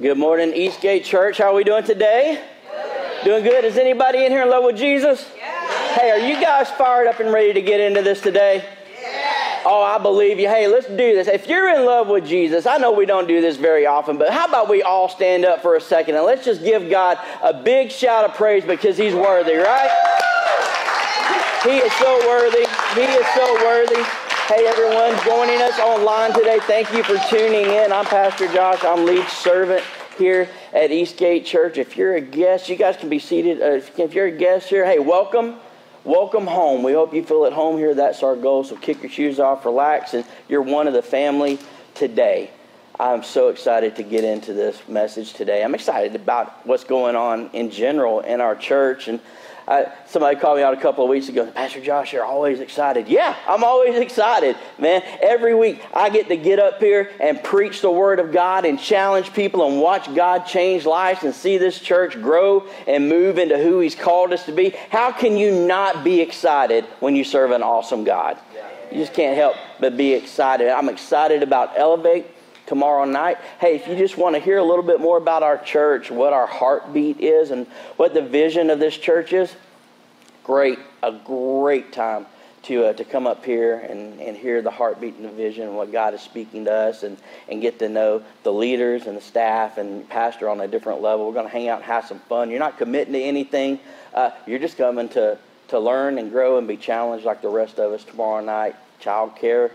Good morning, Eastgate Church. How are we doing today? Good. Doing good. Is anybody in here in love with Jesus? Yeah. Hey, are you guys fired up and ready to get into this today? Oh, I believe you. Hey, let's do this. If you're in love with Jesus, I know we don't do this very often, but how about we all stand up for a second and let's just give God a big shout of praise because He's worthy, right? He is so worthy. He is so worthy. Hey, everyone joining us online today, thank you for tuning in. I'm Pastor Josh. I'm lead servant here at Eastgate Church. If you're a guest, you guys can be seated. Uh, if you're a guest here, hey, welcome. Welcome home. We hope you feel at home here. That's our goal. So kick your shoes off, relax, and you're one of the family today. I'm so excited to get into this message today. I'm excited about what's going on in general in our church and I, somebody called me out a couple of weeks ago. Pastor Josh, you're always excited. Yeah, I'm always excited, man. Every week I get to get up here and preach the Word of God and challenge people and watch God change lives and see this church grow and move into who He's called us to be. How can you not be excited when you serve an awesome God? You just can't help but be excited. I'm excited about Elevate tomorrow night. Hey, if you just want to hear a little bit more about our church, what our heartbeat is, and what the vision of this church is, great, a great time to, uh, to come up here and, and hear the heartbeat and the vision and what God is speaking to us and, and get to know the leaders and the staff and pastor on a different level. We're going to hang out and have some fun. You're not committing to anything. Uh, you're just coming to, to learn and grow and be challenged like the rest of us tomorrow night. Child care,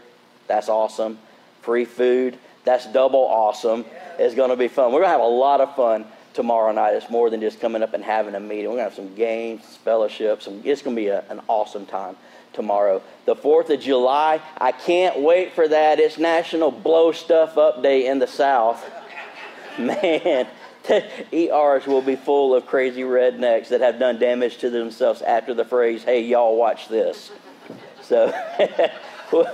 that's awesome. Free food, that's double awesome. It's going to be fun. We're going to have a lot of fun tomorrow night. It's more than just coming up and having a meeting. We're going to have some games, fellowships. It's going to be a, an awesome time tomorrow. The 4th of July, I can't wait for that. It's National Blow Stuff Up Day in the South. Man, ERs will be full of crazy rednecks that have done damage to themselves after the phrase, hey, y'all watch this. So, we'll,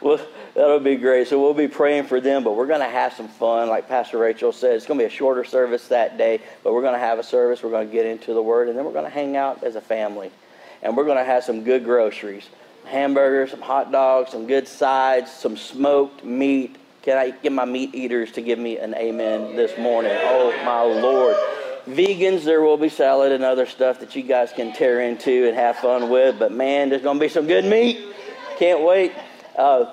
we'll That'll be great. So we'll be praying for them, but we're going to have some fun. Like Pastor Rachel said, it's going to be a shorter service that day, but we're going to have a service. We're going to get into the Word, and then we're going to hang out as a family. And we're going to have some good groceries hamburgers, some hot dogs, some good sides, some smoked meat. Can I get my meat eaters to give me an amen this morning? Oh, my Lord. Vegans, there will be salad and other stuff that you guys can tear into and have fun with, but man, there's going to be some good meat. Can't wait. Uh,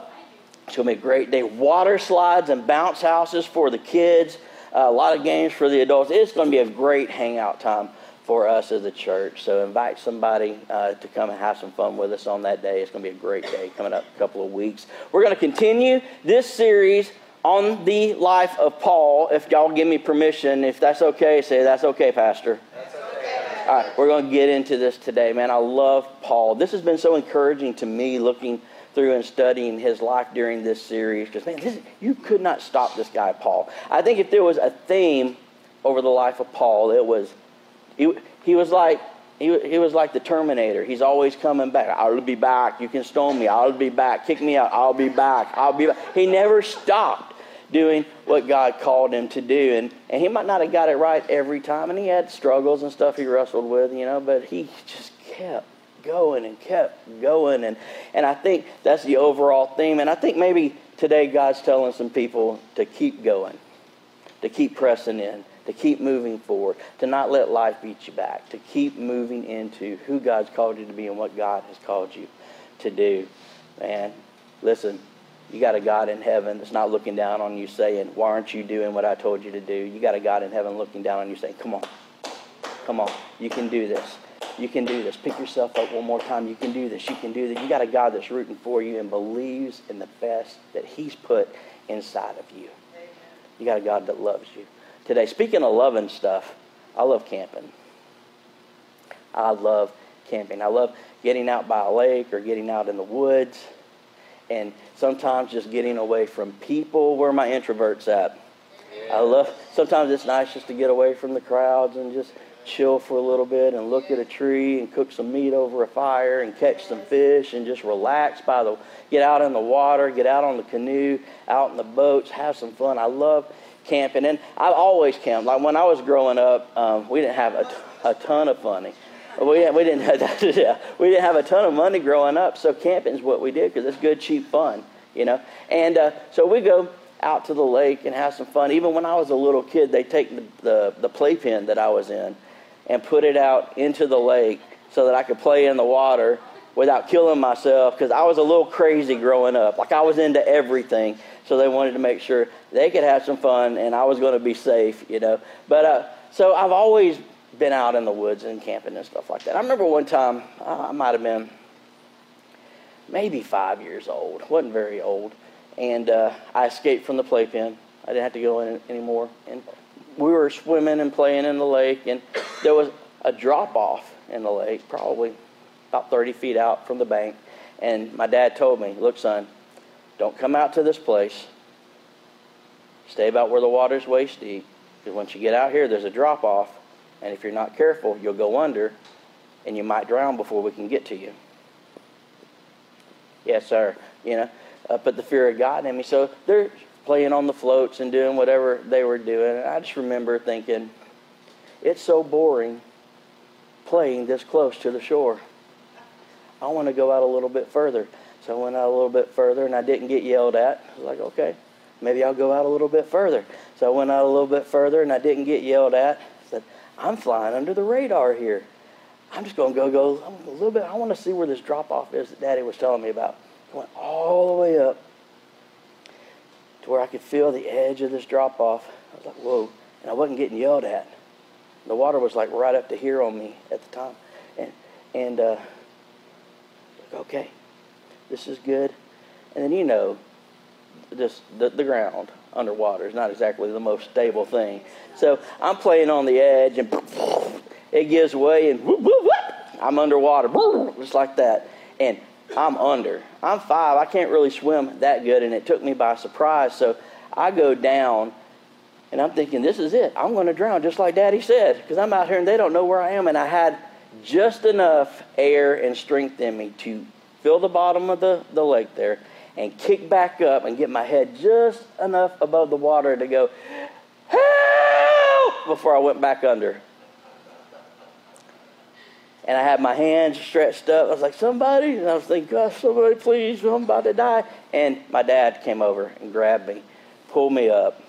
it's going to be a great day. Water slides and bounce houses for the kids. Uh, a lot of games for the adults. It's going to be a great hangout time for us as a church. So invite somebody uh, to come and have some fun with us on that day. It's going to be a great day coming up a couple of weeks. We're going to continue this series on the life of Paul. If y'all give me permission, if that's okay, say that's okay, Pastor. That's okay. All right, we're going to get into this today, man. I love Paul. This has been so encouraging to me looking – through and studying his life during this series because, man, this, you could not stop this guy, Paul. I think if there was a theme over the life of Paul, it was he, he was like he, he was like the Terminator. He's always coming back. I'll be back. You can stone me. I'll be back. Kick me out. I'll be back. I'll be back. He never stopped doing what God called him to do. And, and he might not have got it right every time. And he had struggles and stuff he wrestled with, you know, but he just kept going and kept going. And, and I think that's the overall theme. And I think maybe today God's telling some people to keep going, to keep pressing in, to keep moving forward, to not let life beat you back, to keep moving into who God's called you to be and what God has called you to do. Man, listen, you got a God in heaven that's not looking down on you saying, Why aren't you doing what I told you to do? You got a God in heaven looking down on you saying, Come on, come on, you can do this. You can do this. Pick yourself up one more time. You can do this. You can do this. You got a God that's rooting for you and believes in the best that He's put inside of you. You got a God that loves you. Today, speaking of loving stuff, I love camping. I love camping. I love getting out by a lake or getting out in the woods and sometimes just getting away from people. Where my introverts at? I love sometimes it's nice just to get away from the crowds and just chill for a little bit and look at a tree and cook some meat over a fire and catch some fish and just relax by the get out in the water, get out on the canoe, out in the boats, have some fun. I love camping and I've always camped. Like when I was growing up, um, we didn't have a, a ton of money. We, we didn't have, yeah, we didn't have a ton of money growing up, so camping is what we did because it's good, cheap fun, you know. And uh, so we go out to the lake and have some fun. Even when I was a little kid, they take the, the, the playpen that I was in and put it out into the lake so that I could play in the water without killing myself because I was a little crazy growing up. Like I was into everything. So they wanted to make sure they could have some fun and I was going to be safe, you know. But uh, so I've always been out in the woods and camping and stuff like that. I remember one time, uh, I might have been maybe five years old, wasn't very old, and uh, I escaped from the playpen. I didn't have to go in anymore. And we were swimming and playing in the lake, and there was a drop off in the lake, probably about 30 feet out from the bank. And my dad told me, Look, son, don't come out to this place. Stay about where the water's waist deep. Because once you get out here, there's a drop off. And if you're not careful, you'll go under and you might drown before we can get to you. Yes, sir. You know, uh, put the fear of God in me. So they're playing on the floats and doing whatever they were doing. And I just remember thinking, it's so boring playing this close to the shore. I want to go out a little bit further. So I went out a little bit further and I didn't get yelled at. I was like, okay, maybe I'll go out a little bit further. So I went out a little bit further and I didn't get yelled at. I said, I'm flying under the radar here. I'm just going to go go a little bit. I want to see where this drop off is that Daddy was telling me about. I went all the way up to where I could feel the edge of this drop off. I was like, whoa. And I wasn't getting yelled at. The water was like right up to here on me at the time. And, and uh, like, okay, this is good. And then, you know, just the, the ground underwater is not exactly the most stable thing. So I'm playing on the edge and it gives way and whoop, whoop, whoop, I'm underwater, just like that. And I'm under. I'm five. I can't really swim that good, and it took me by surprise. So I go down, and I'm thinking, this is it. I'm going to drown, just like Daddy said, because I'm out here and they don't know where I am. And I had just enough air and strength in me to fill the bottom of the, the lake there and kick back up and get my head just enough above the water to go, help, before I went back under and I had my hands stretched up. I was like, somebody, and I was thinking, God, somebody, please, I'm about to die. And my dad came over and grabbed me, pulled me up,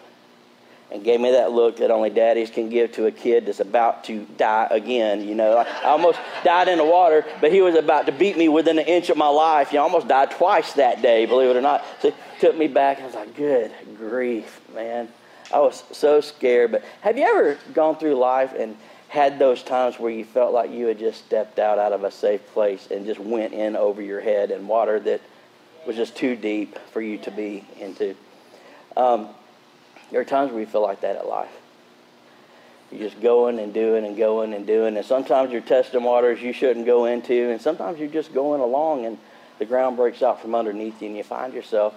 and gave me that look that only daddies can give to a kid that's about to die again. You know, I almost died in the water, but he was about to beat me within an inch of my life. You almost died twice that day, believe it or not. So he took me back. I was like, good grief, man. I was so scared. But have you ever gone through life and had those times where you felt like you had just stepped out out of a safe place and just went in over your head in water that was just too deep for you to be into. Um, there are times where you feel like that at life. You're just going and doing and going and doing, and sometimes you're testing waters you shouldn't go into, and sometimes you're just going along and the ground breaks out from underneath you, and you find yourself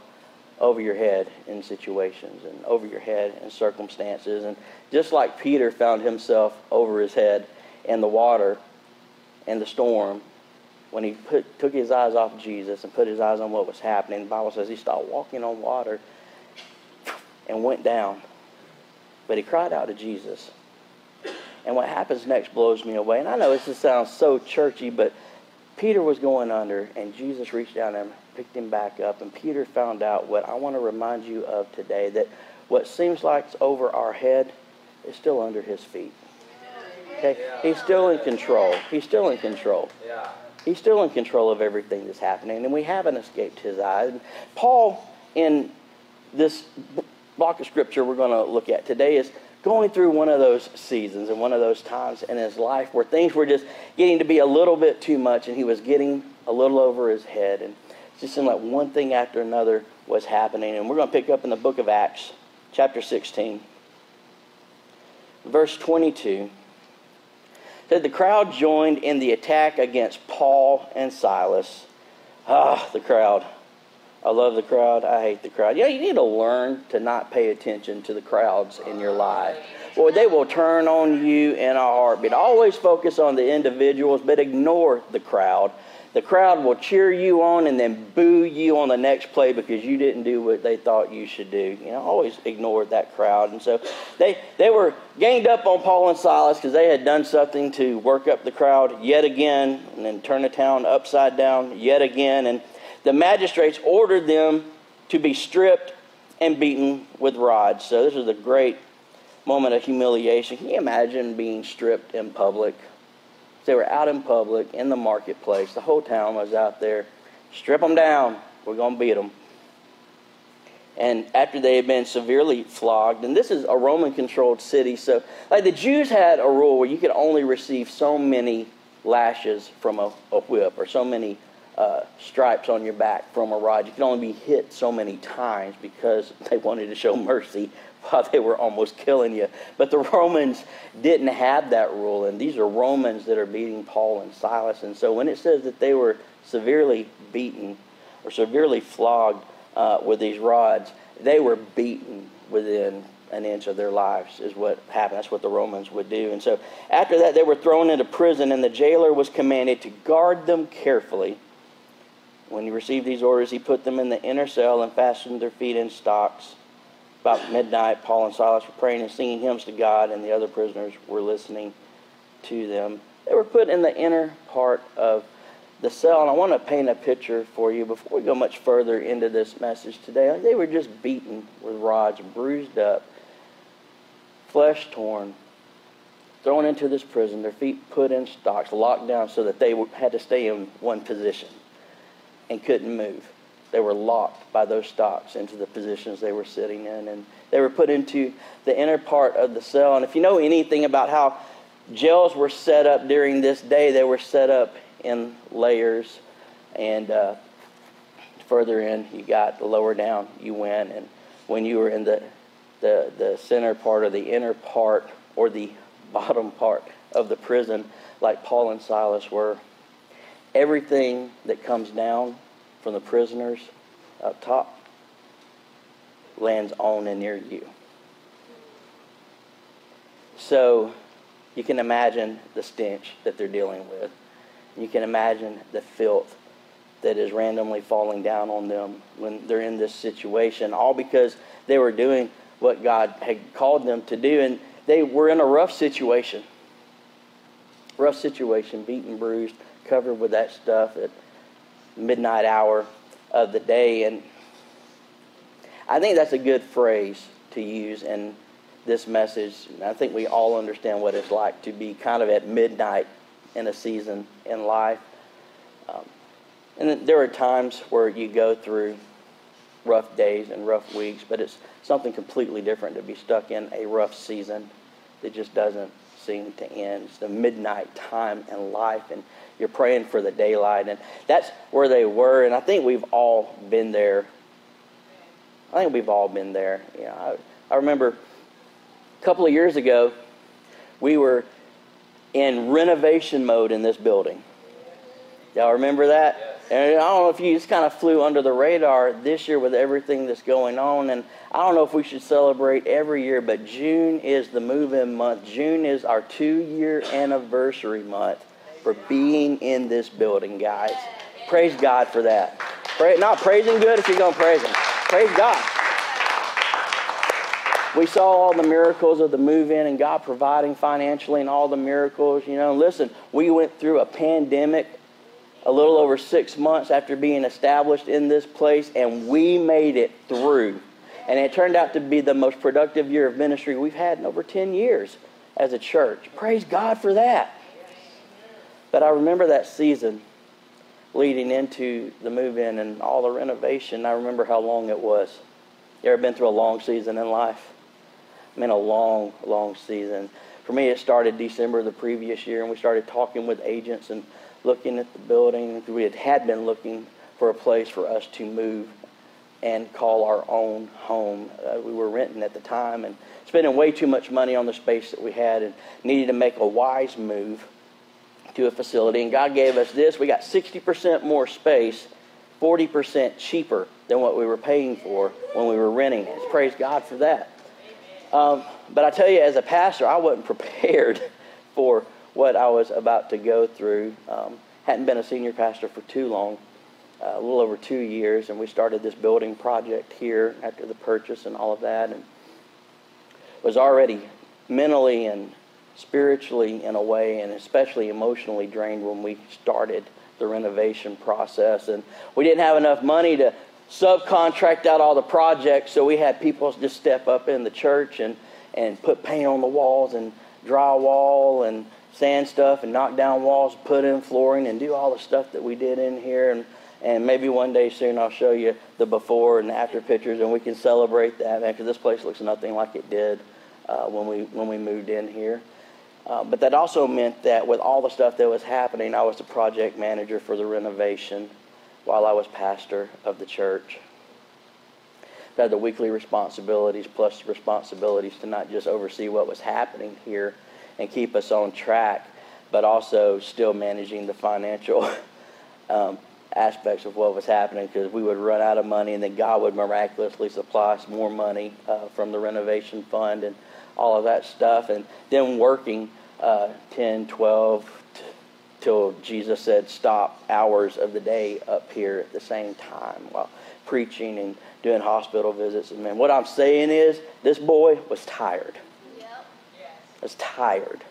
over your head in situations and over your head in circumstances. And just like Peter found himself over his head in the water and the storm, when he put, took his eyes off Jesus and put his eyes on what was happening, the Bible says he stopped walking on water and went down. But he cried out to Jesus. And what happens next blows me away. And I know this sounds so churchy, but Peter was going under, and Jesus reached down and picked him back up. And Peter found out what I want to remind you of today that what seems like it's over our head is still under his feet. Okay? He's still in control. He's still in control. He's still in control of everything that's happening, and we haven't escaped his eyes. Paul, in this block of scripture we're going to look at today, is going through one of those seasons and one of those times in his life where things were just getting to be a little bit too much, and he was getting a little over his head. And just seemed like one thing after another was happening. And we're going to pick up in the book of Acts, chapter 16, verse 22. Said the crowd joined in the attack against Paul and Silas. Ah, the crowd. I love the crowd. I hate the crowd. Yeah, you need to learn to not pay attention to the crowds in your life. Boy, they will turn on you in a heartbeat. Always focus on the individuals, but ignore the crowd the crowd will cheer you on and then boo you on the next play because you didn't do what they thought you should do. You know, always ignored that crowd. And so they, they were ganged up on Paul and Silas because they had done something to work up the crowd yet again and then turn the town upside down yet again. And the magistrates ordered them to be stripped and beaten with rods. So this is a great moment of humiliation. Can you imagine being stripped in public? They were out in public in the marketplace. The whole town was out there. Strip them down. We're going to beat them. And after they had been severely flogged, and this is a Roman controlled city, so like the Jews had a rule where you could only receive so many lashes from a, a whip or so many uh, stripes on your back from a rod. You could only be hit so many times because they wanted to show mercy while they were almost killing you. But the Romans didn't have that rule, and these are Romans that are beating Paul and Silas. And so when it says that they were severely beaten or severely flogged uh, with these rods, they were beaten within an inch of their lives, is what happened. That's what the Romans would do. And so after that, they were thrown into prison, and the jailer was commanded to guard them carefully. When he received these orders, he put them in the inner cell and fastened their feet in stocks about midnight, Paul and Silas were praying and singing hymns to God, and the other prisoners were listening to them. They were put in the inner part of the cell, and I want to paint a picture for you before we go much further into this message today. They were just beaten with rods, bruised up, flesh torn, thrown into this prison, their feet put in stocks, locked down so that they had to stay in one position and couldn't move they were locked by those stocks into the positions they were sitting in. And they were put into the inner part of the cell. And if you know anything about how jails were set up during this day, they were set up in layers. And uh, further in, you got the lower down you went. And when you were in the, the, the center part or the inner part or the bottom part of the prison, like Paul and Silas were, everything that comes down from the prisoners up top lands on and near you. So you can imagine the stench that they're dealing with. You can imagine the filth that is randomly falling down on them when they're in this situation, all because they were doing what God had called them to do. And they were in a rough situation. Rough situation, beaten, bruised, covered with that stuff at midnight hour of the day. And I think that's a good phrase to use in this message. I think we all understand what it's like to be kind of at midnight in a season in life. Um, and there are times where you go through rough days and rough weeks, but it's something completely different to be stuck in a rough season that just doesn't seem to end. It's the midnight time in life, and you're praying for the daylight. And that's where they were. And I think we've all been there. I think we've all been there. You know, I, I remember a couple of years ago, we were in renovation mode in this building. Y'all remember that? And I don't know if you just kind of flew under the radar this year with everything that's going on. And I don't know if we should celebrate every year, but June is the move in month. June is our two year anniversary month for being in this building, guys. Praise God for that. Pray, not praising good if you're going to praise Him. Praise God. We saw all the miracles of the move in and God providing financially and all the miracles. You know, listen, we went through a pandemic a little over six months after being established in this place, and we made it through. And it turned out to be the most productive year of ministry we've had in over 10 years as a church. Praise God for that. But I remember that season leading into the move in and all the renovation. I remember how long it was. You ever been through a long season in life? I mean, a long, long season. For me, it started December of the previous year, and we started talking with agents and looking at the building. We had, had been looking for a place for us to move and call our own home. Uh, we were renting at the time and spending way too much money on the space that we had and needed to make a wise move to a facility, and God gave us this. We got 60% more space, 40% cheaper than what we were paying for when we were renting it. Praise God for that. Um, but I tell you, as a pastor, I wasn't prepared for what I was about to go through. Um, hadn't been a senior pastor for too long, uh, a little over two years, and we started this building project here after the purchase and all of that, and was already mentally and spiritually in a way and especially emotionally drained when we started the renovation process and we didn't have enough money to subcontract out all the projects. So we had people just step up in the church and, and put paint on the walls and drywall and sand stuff and knock down walls, put in flooring, and do all the stuff that we did in here. And, and maybe one day soon I'll show you the before and after pictures, and we can celebrate that, because this place looks nothing like it did uh, when, we, when we moved in here. Uh, but that also meant that with all the stuff that was happening, I was the project manager for the renovation while I was pastor of the church. I had the weekly responsibilities plus responsibilities to not just oversee what was happening here and keep us on track, but also still managing the financial um, aspects of what was happening because we would run out of money and then God would miraculously supply us more money uh, from the renovation fund and all of that stuff. And then working uh, 10, 12, t- till Jesus said stop hours of the day up here at the same time while preaching and doing hospital visits. And man, what I'm saying is this boy was tired. Yep. Was tired.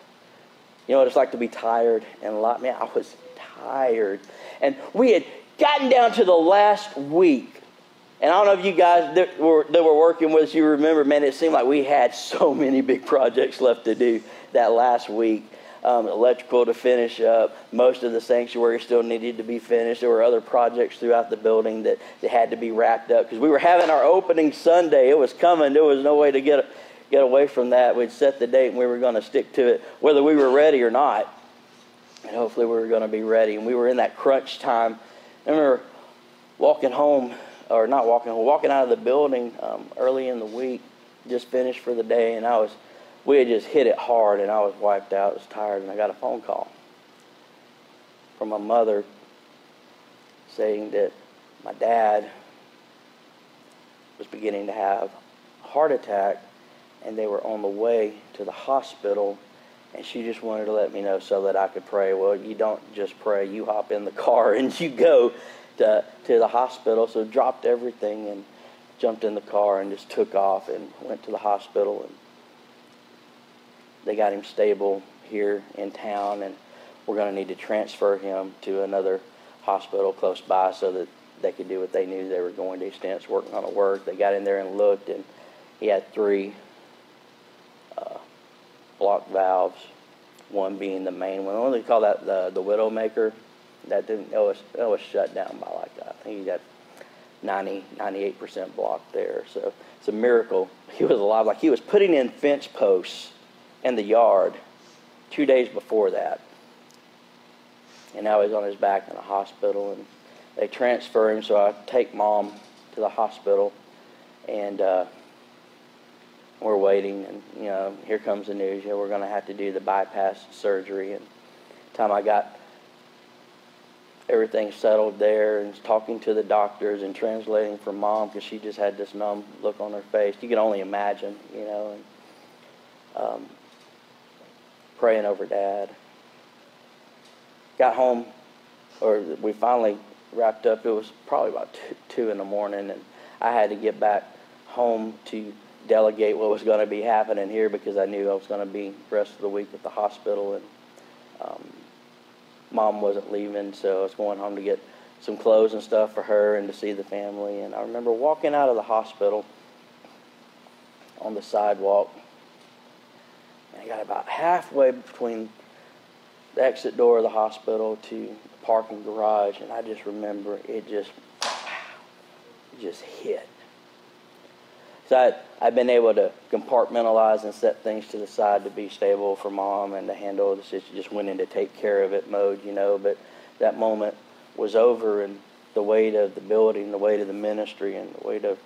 You know what it's like to be tired and a lot. Man, I was tired, and we had gotten down to the last week. And I don't know if you guys that were, that were working with us, you remember, man, it seemed like we had so many big projects left to do that last week. Um, electrical to finish up. Most of the sanctuary still needed to be finished. There were other projects throughout the building that, that had to be wrapped up because we were having our opening Sunday. It was coming. There was no way to get get away from that. We'd set the date and we were going to stick to it, whether we were ready or not. And hopefully we were going to be ready. And we were in that crunch time. I remember walking home, or not walking home, walking out of the building um, early in the week, just finished for the day, and I was we had just hit it hard and I was wiped out, was tired, and I got a phone call from my mother saying that my dad was beginning to have a heart attack and they were on the way to the hospital and she just wanted to let me know so that I could pray. Well, you don't just pray, you hop in the car and you go to, to the hospital. So dropped everything and jumped in the car and just took off and went to the hospital and they got him stable here in town, and we're going to need to transfer him to another hospital close by so that they could do what they knew they were going to. Stents working on the work. They got in there and looked, and he had three uh, blocked valves, one being the main one. What do they call that? The the widowmaker. That didn't. It was it was shut down by like I think he got 90 98 percent blocked there. So it's a miracle he was alive. Like he was putting in fence posts in the yard two days before that. And now he's on his back in the hospital, and they transfer him. So I take mom to the hospital, and uh, we're waiting. And you know, here comes the news. Know, we're going to have to do the bypass surgery. And time I got everything settled there, and talking to the doctors and translating for mom because she just had this numb look on her face. You can only imagine, you know. And, um, praying over dad. Got home, or we finally wrapped up. It was probably about two, two in the morning, and I had to get back home to delegate what was going to be happening here because I knew I was going to be the rest of the week at the hospital, and um, mom wasn't leaving, so I was going home to get some clothes and stuff for her and to see the family. And I remember walking out of the hospital on the sidewalk and I got about halfway between the exit door of the hospital to the parking garage, and I just remember it just, just hit. So I, I've been able to compartmentalize and set things to the side to be stable for mom and to handle the situation. Just went into take care of it mode, you know. But that moment was over, and the weight of the building, the weight of the ministry, and the weight of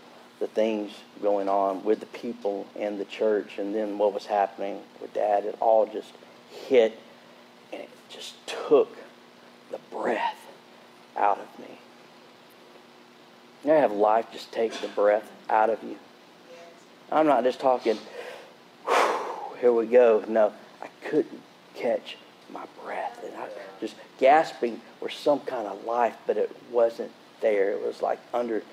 the things going on with the people and the church and then what was happening with dad it all just hit and it just took the breath out of me. You know, have life just take the breath out of you. I'm not just talking here we go. No i couldn't catch my breath and i just gasping for some kind of life but it wasn't there. It was like under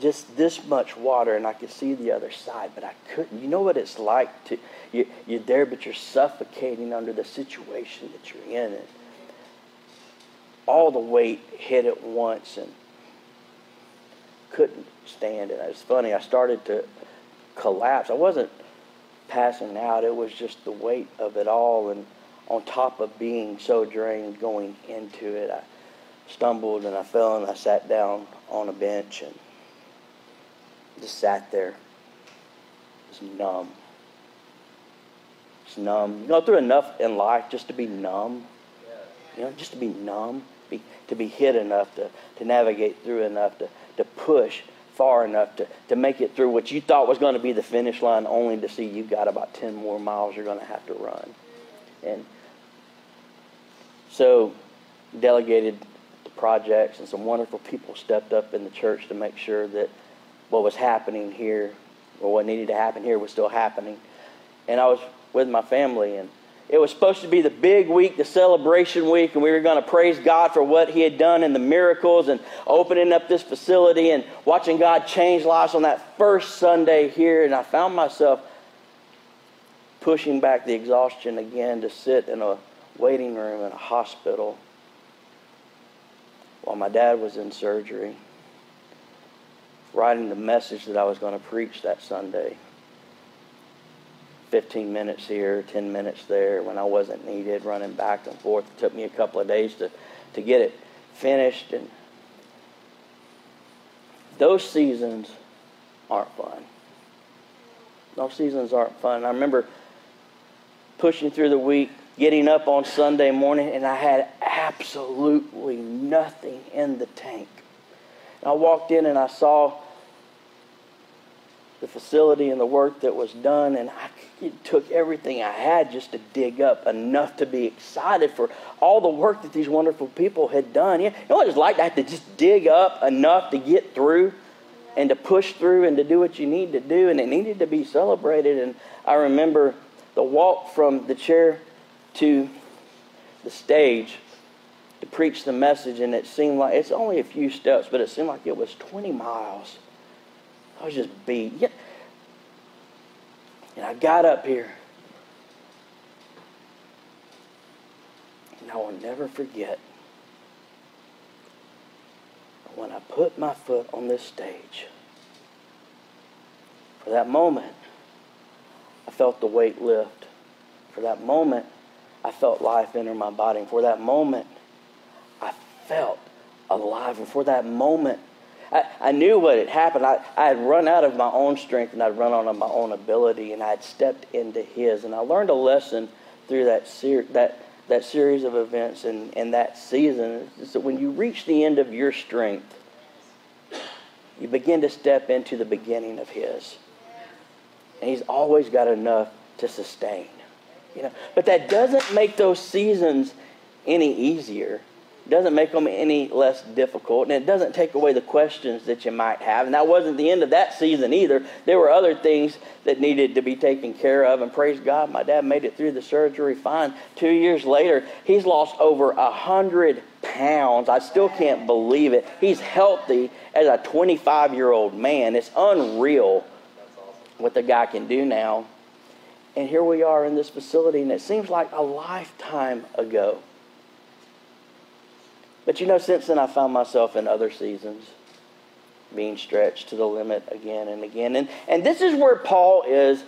just this much water and I could see the other side, but I couldn't. You know what it's like to you, you're there, but you're suffocating under the situation that you're in, and all the weight hit at once, and couldn't stand it. It's funny. I started to collapse. I wasn't passing out. It was just the weight of it all, and on top of being so drained going into it, I stumbled and I fell and I sat down on a bench and just sat there, just numb. Just numb. You go through enough in life just to be numb. You know, just to be numb, be, to be hit enough, to, to navigate through enough, to, to push far enough to, to make it through what you thought was going to be the finish line, only to see you've got about 10 more miles you're going to have to run. And so, delegated the projects, and some wonderful people stepped up in the church to make sure that what was happening here, or what needed to happen here, was still happening. And I was with my family, and it was supposed to be the big week, the celebration week, and we were going to praise God for what He had done and the miracles and opening up this facility and watching God change lives on that first Sunday here. And I found myself pushing back the exhaustion again to sit in a waiting room in a hospital while my dad was in surgery, writing the message that I was going to preach that Sunday. 15 minutes here, 10 minutes there when I wasn't needed, running back and forth. It took me a couple of days to, to get it finished. And those seasons aren't fun. Those seasons aren't fun. I remember pushing through the week, getting up on Sunday morning, and I had absolutely nothing in the tank. And I walked in and I saw the facility and the work that was done, and I it took everything I had just to dig up enough to be excited for all the work that these wonderful people had done. You know what it's like to have to just dig up enough to get through and to push through and to do what you need to do, and it needed to be celebrated. And I remember the walk from the chair to the stage to preach the message, and it seemed like it's only a few steps, but it seemed like it was 20 miles. I was just beat. Yeah, and I got up here. And I will never forget when I put my foot on this stage. For that moment, I felt the weight lift. For that moment, I felt life enter my body. And for that moment, I felt alive. And for that moment, I, I knew what had happened. I, I had run out of my own strength and I'd run out of my own ability and I had stepped into His. And I learned a lesson through that, ser- that, that series of events and, and that season is that when you reach the end of your strength, you begin to step into the beginning of His. And He's always got enough to sustain. You know, but that doesn't make those seasons any easier doesn't make them any less difficult, and it doesn't take away the questions that you might have. And that wasn't the end of that season either. There were other things that needed to be taken care of, and praise God, my dad made it through the surgery fine. Two years later, he's lost over a hundred pounds. I still can't believe it. He's healthy as a 25 year old man. It's unreal what the guy can do now. And here we are in this facility, and it seems like a lifetime ago. But you know, since then I found myself in other seasons being stretched to the limit again and again. And, and this is where Paul is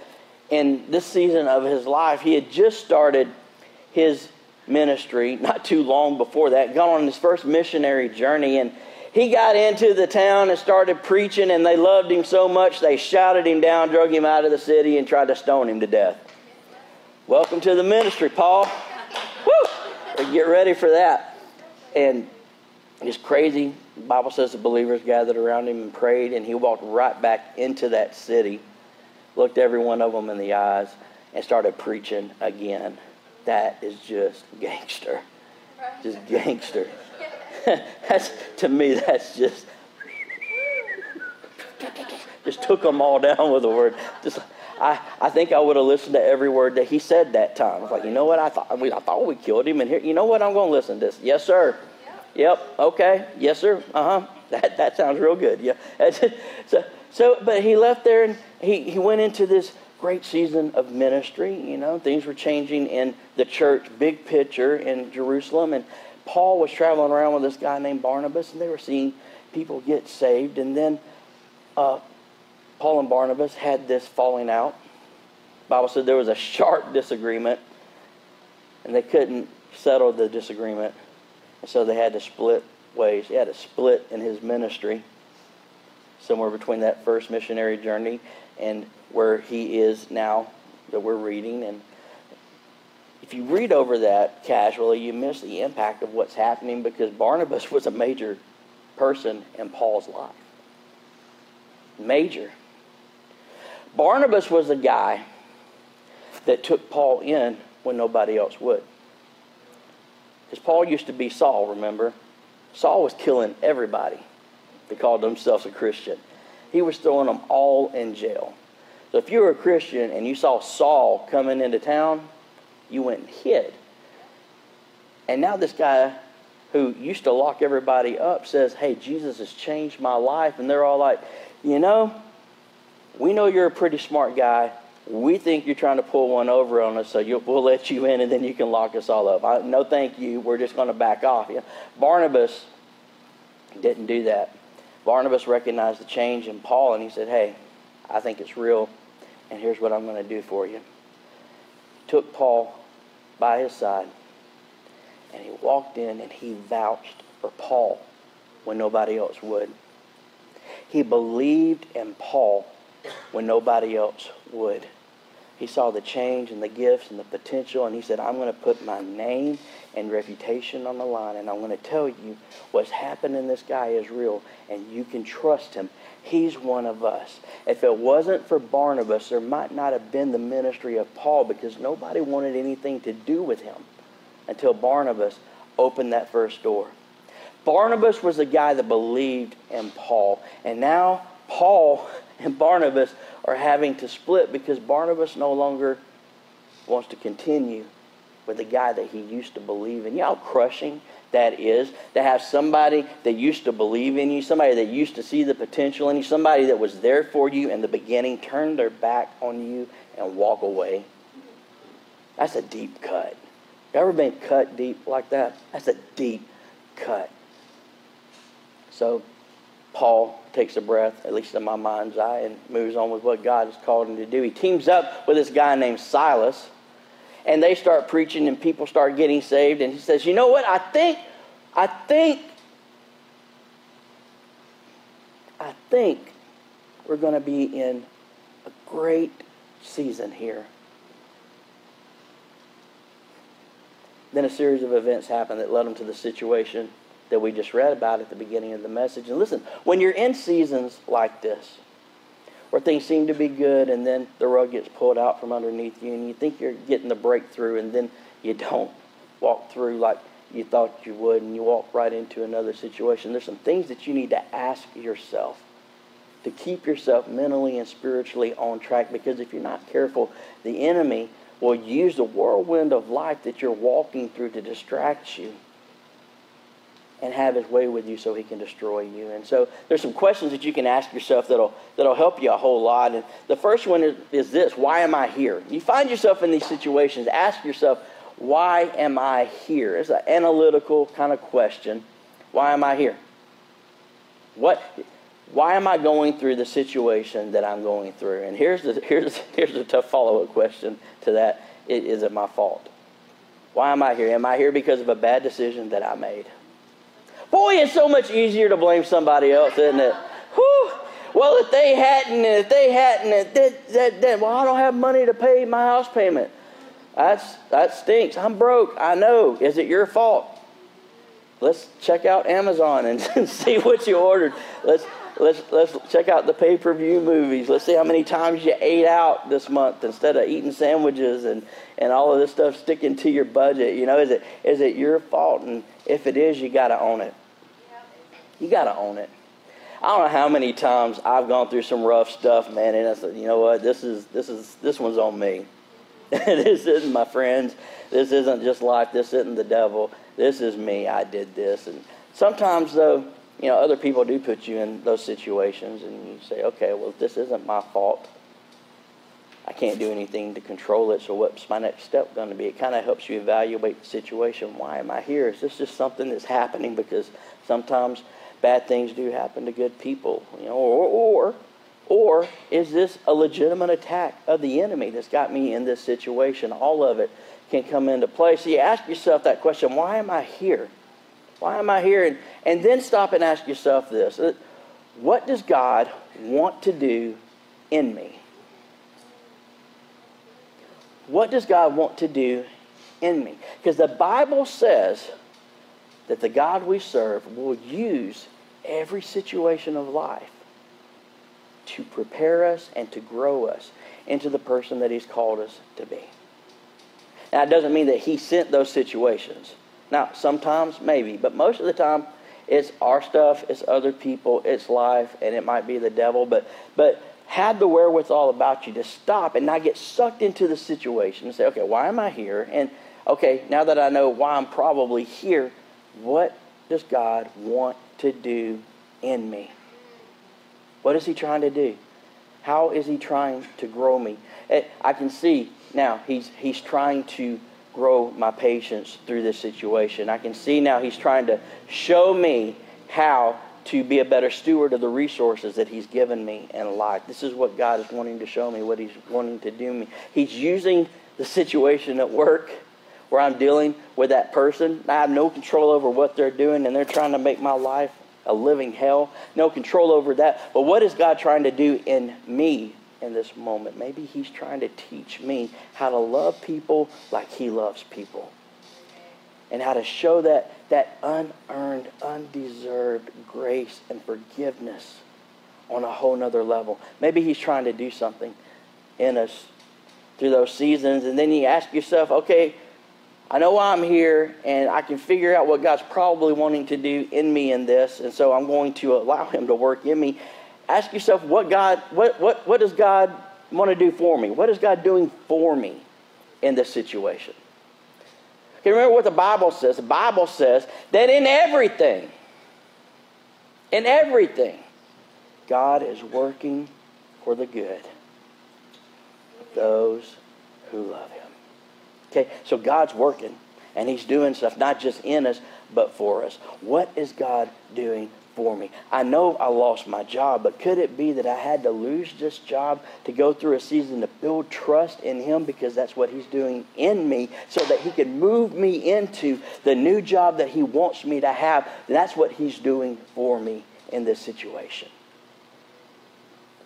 in this season of his life. He had just started his ministry not too long before that, gone on his first missionary journey. And he got into the town and started preaching, and they loved him so much they shouted him down, drug him out of the city, and tried to stone him to death. Welcome to the ministry, Paul. Woo! Get ready for that. And it's crazy. The Bible says the believers gathered around him and prayed, and he walked right back into that city, looked every one of them in the eyes, and started preaching again. That is just gangster. Just gangster. that's to me, that's just just took them all down with a word. Just I, I think I would have listened to every word that he said that time. I was like, you know what? I thought I, mean, I thought we killed him, and here, you know what? I'm going to listen to this. Yes, sir. Yep. Okay. Yes, sir. Uh huh. That that sounds real good. Yeah. so so, but he left there and he he went into this great season of ministry. You know, things were changing in the church, big picture in Jerusalem, and Paul was traveling around with this guy named Barnabas, and they were seeing people get saved. And then uh, Paul and Barnabas had this falling out. Bible said there was a sharp disagreement, and they couldn't settle the disagreement. And so they had to split ways. He had a split in his ministry, somewhere between that first missionary journey and where he is now that we're reading. And if you read over that casually, you miss the impact of what's happening because Barnabas was a major person in Paul's life. Major. Barnabas was the guy that took Paul in when nobody else would. Because Paul used to be Saul, remember? Saul was killing everybody that called themselves a Christian. He was throwing them all in jail. So if you were a Christian and you saw Saul coming into town, you went and hid. And now this guy who used to lock everybody up says, Hey, Jesus has changed my life. And they're all like, You know, we know you're a pretty smart guy. We think you're trying to pull one over on us, so we'll let you in and then you can lock us all up. I, no, thank you. We're just going to back off. Yeah. Barnabas didn't do that. Barnabas recognized the change in Paul and he said, Hey, I think it's real, and here's what I'm going to do for you. Took Paul by his side and he walked in and he vouched for Paul when nobody else would. He believed in Paul when nobody else would. He saw the change and the gifts and the potential, and he said, I'm going to put my name and reputation on the line, and I'm going to tell you what's happening this guy is real, and you can trust him. He's one of us. If it wasn't for Barnabas, there might not have been the ministry of Paul because nobody wanted anything to do with him until Barnabas opened that first door. Barnabas was the guy that believed in Paul. And now Paul and Barnabas are having to split because Barnabas no longer wants to continue with the guy that he used to believe in. You know how crushing that is to have somebody that used to believe in you, somebody that used to see the potential in you, somebody that was there for you in the beginning turn their back on you and walk away. That's a deep cut. You ever been cut deep like that? That's a deep cut. So Paul takes a breath, at least in my mind's eye, and moves on with what God has called him to do. He teams up with this guy named Silas, and they start preaching, and people start getting saved. And he says, "You know what? I think, I think, I think we're going to be in a great season here Then a series of events happened that led him to the situation that we just read about at the beginning of the message. And listen, when you're in seasons like this, where things seem to be good and then the rug gets pulled out from underneath you and you think you're getting the breakthrough and then you don't walk through like you thought you would and you walk right into another situation. There's some things that you need to ask yourself to keep yourself mentally and spiritually on track because if you're not careful, the enemy will use the whirlwind of life that you're walking through to distract you and have his way with you so he can destroy you. And so there's some questions that you can ask yourself that'll that'll help you a whole lot. And the first one is, is this, why am I here? You find yourself in these situations, ask yourself, why am I here? It's an analytical kind of question. Why am I here? What why am I going through the situation that I'm going through? And here's the, here's, here's a tough follow up question to that Is it my fault? Why am I here? Am I here because of a bad decision that I made? Boy, it's so much easier to blame somebody else, isn't it? Whew. Well, if they hadn't, if they hadn't, that, that, that, well, I don't have money to pay my house payment. That's, that stinks. I'm broke. I know. Is it your fault? Let's check out Amazon and see what you ordered. Let's let's let's check out the pay-per-view movies. Let's see how many times you ate out this month instead of eating sandwiches and and all of this stuff sticking to your budget. You know, is it is it your fault? And if it is, you got to own it. You got to own it. I don't know how many times I've gone through some rough stuff, man, and I said, you know what, this is this is this one's on me. this isn't my friends. This isn't just life. This isn't the devil. This is me. I did this. And sometimes though you know, other people do put you in those situations, and you say, okay, well, this isn't my fault. I can't do anything to control it, so what's my next step going to be? It kind of helps you evaluate the situation. Why am I here? Is this just something that's happening? Because sometimes bad things do happen to good people, you know, or, or or is this a legitimate attack of the enemy that's got me in this situation? All of it can come into play. So you ask yourself that question why am I here? Why am I here? And, and then stop and ask yourself this uh, what does God want to do in me? What does God want to do in me? Because the Bible says that the God we serve will use every situation of life to prepare us and to grow us into the person that He's called us to be. Now, it doesn't mean that He sent those situations. Now, sometimes, maybe, but most of the time, it's our stuff, it's other people, it's life, and it might be the devil. But, but have the wherewithal about you to stop and not get sucked into the situation and say, okay, why am I here? And okay, now that I know why I'm probably here, what does God want to do in me? What is he trying to do? How is he trying to grow me? Eh, I can see now he's, he's trying to grow my patience through this situation. I can see now he's trying to show me how to be a better steward of the resources that he's given me in life. This is what God is wanting to show me, what he's wanting to do me. He's using the situation at work where I'm dealing with that person. I have no control over what they're doing, and they're trying to make my life a living hell. No control over that. But what is God trying to do in me in this moment? Maybe He's trying to teach me how to love people like He loves people. And how to show that, that unearned, undeserved grace and forgiveness on a whole nother level. Maybe He's trying to do something in us through those seasons. And then you ask yourself, okay, I know why I'm here, and I can figure out what God's probably wanting to do in me in this, and so I'm going to allow Him to work in me. Ask yourself, what God, what, what, what does God want to do for me? What is God doing for me in this situation? Okay, remember what the Bible says. The Bible says that in everything, in everything, God is working for the good of those who love Him. Okay, so God's working and He's doing stuff not just in us, but for us. What is God doing for me? I know I lost my job, but could it be that I had to lose this job to go through a season to build trust in Him because that's what He's doing in me so that He can move me into the new job that He wants me to have? That's what He's doing for me in this situation.